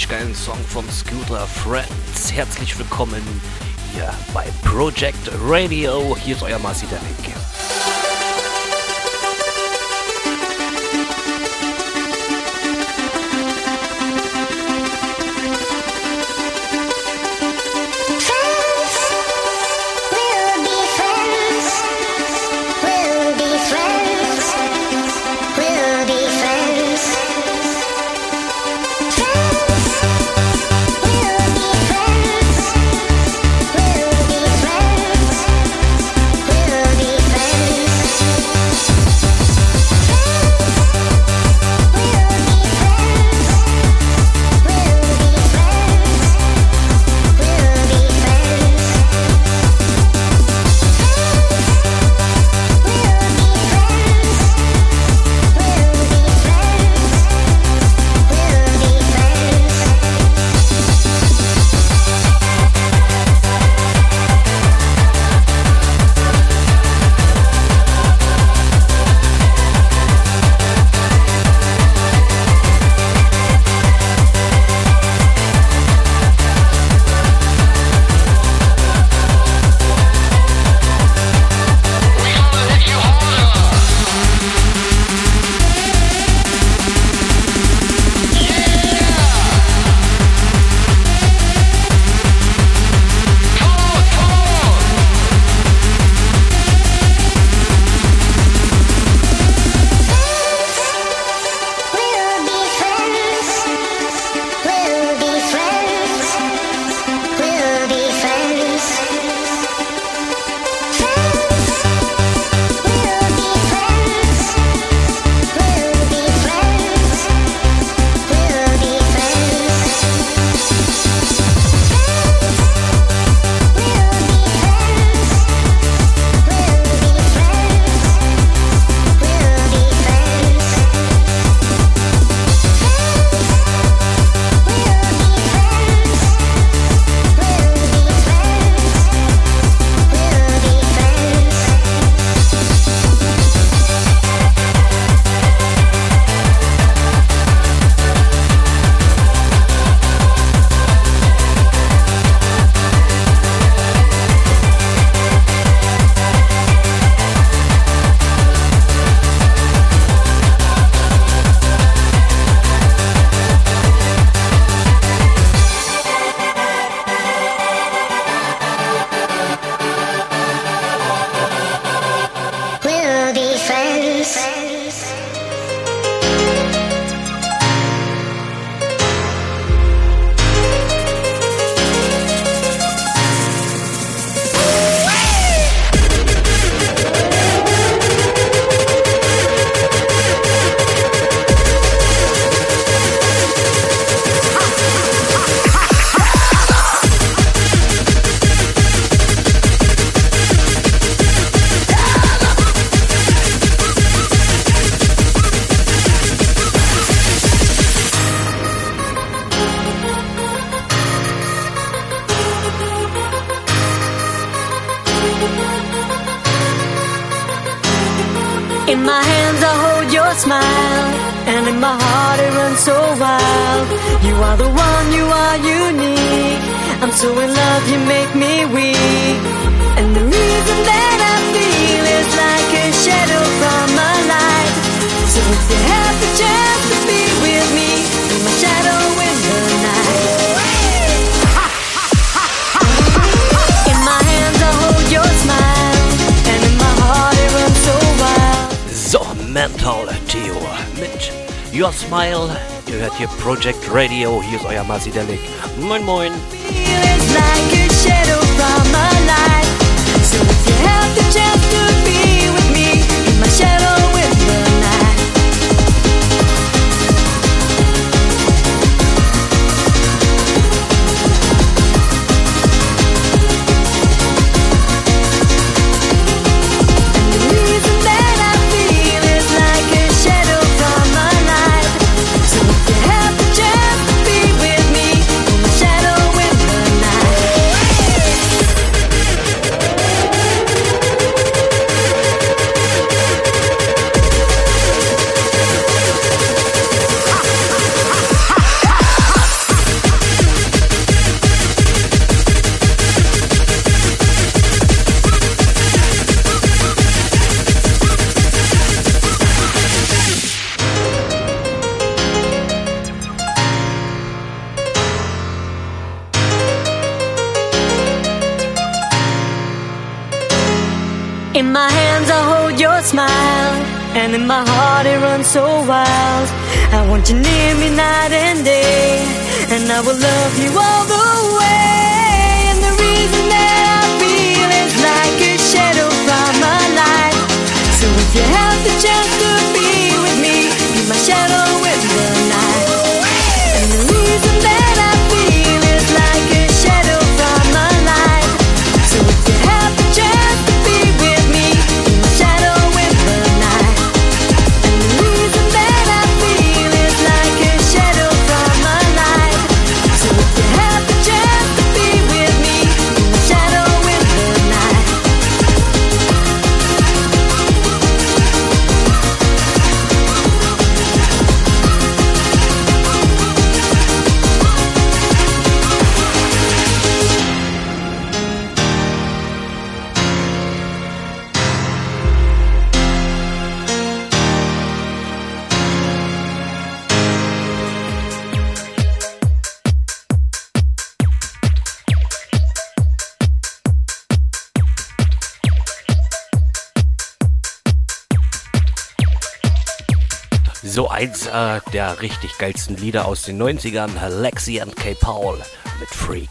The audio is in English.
richtig geilen Song von Scooter Friends. Herzlich willkommen hier bei Project Radio. Hier ist euer Marci Derek. smile, and in my heart it runs so wild. You are the one, you are unique. I'm so in love, you make me weak. And the reason that I feel is like a shadow from my life. So if you have the chance. your smile. Ihr hört hier Project Radio. Hier ist euer Marci Delic. Moin, moin. Shadow In my hands I hold your smile, and in my heart it runs so wild. I want you near me night and day, and I will love you all the way. So eins äh, der richtig geilsten Lieder aus den 90ern, Lexi and K. Paul mit Freak.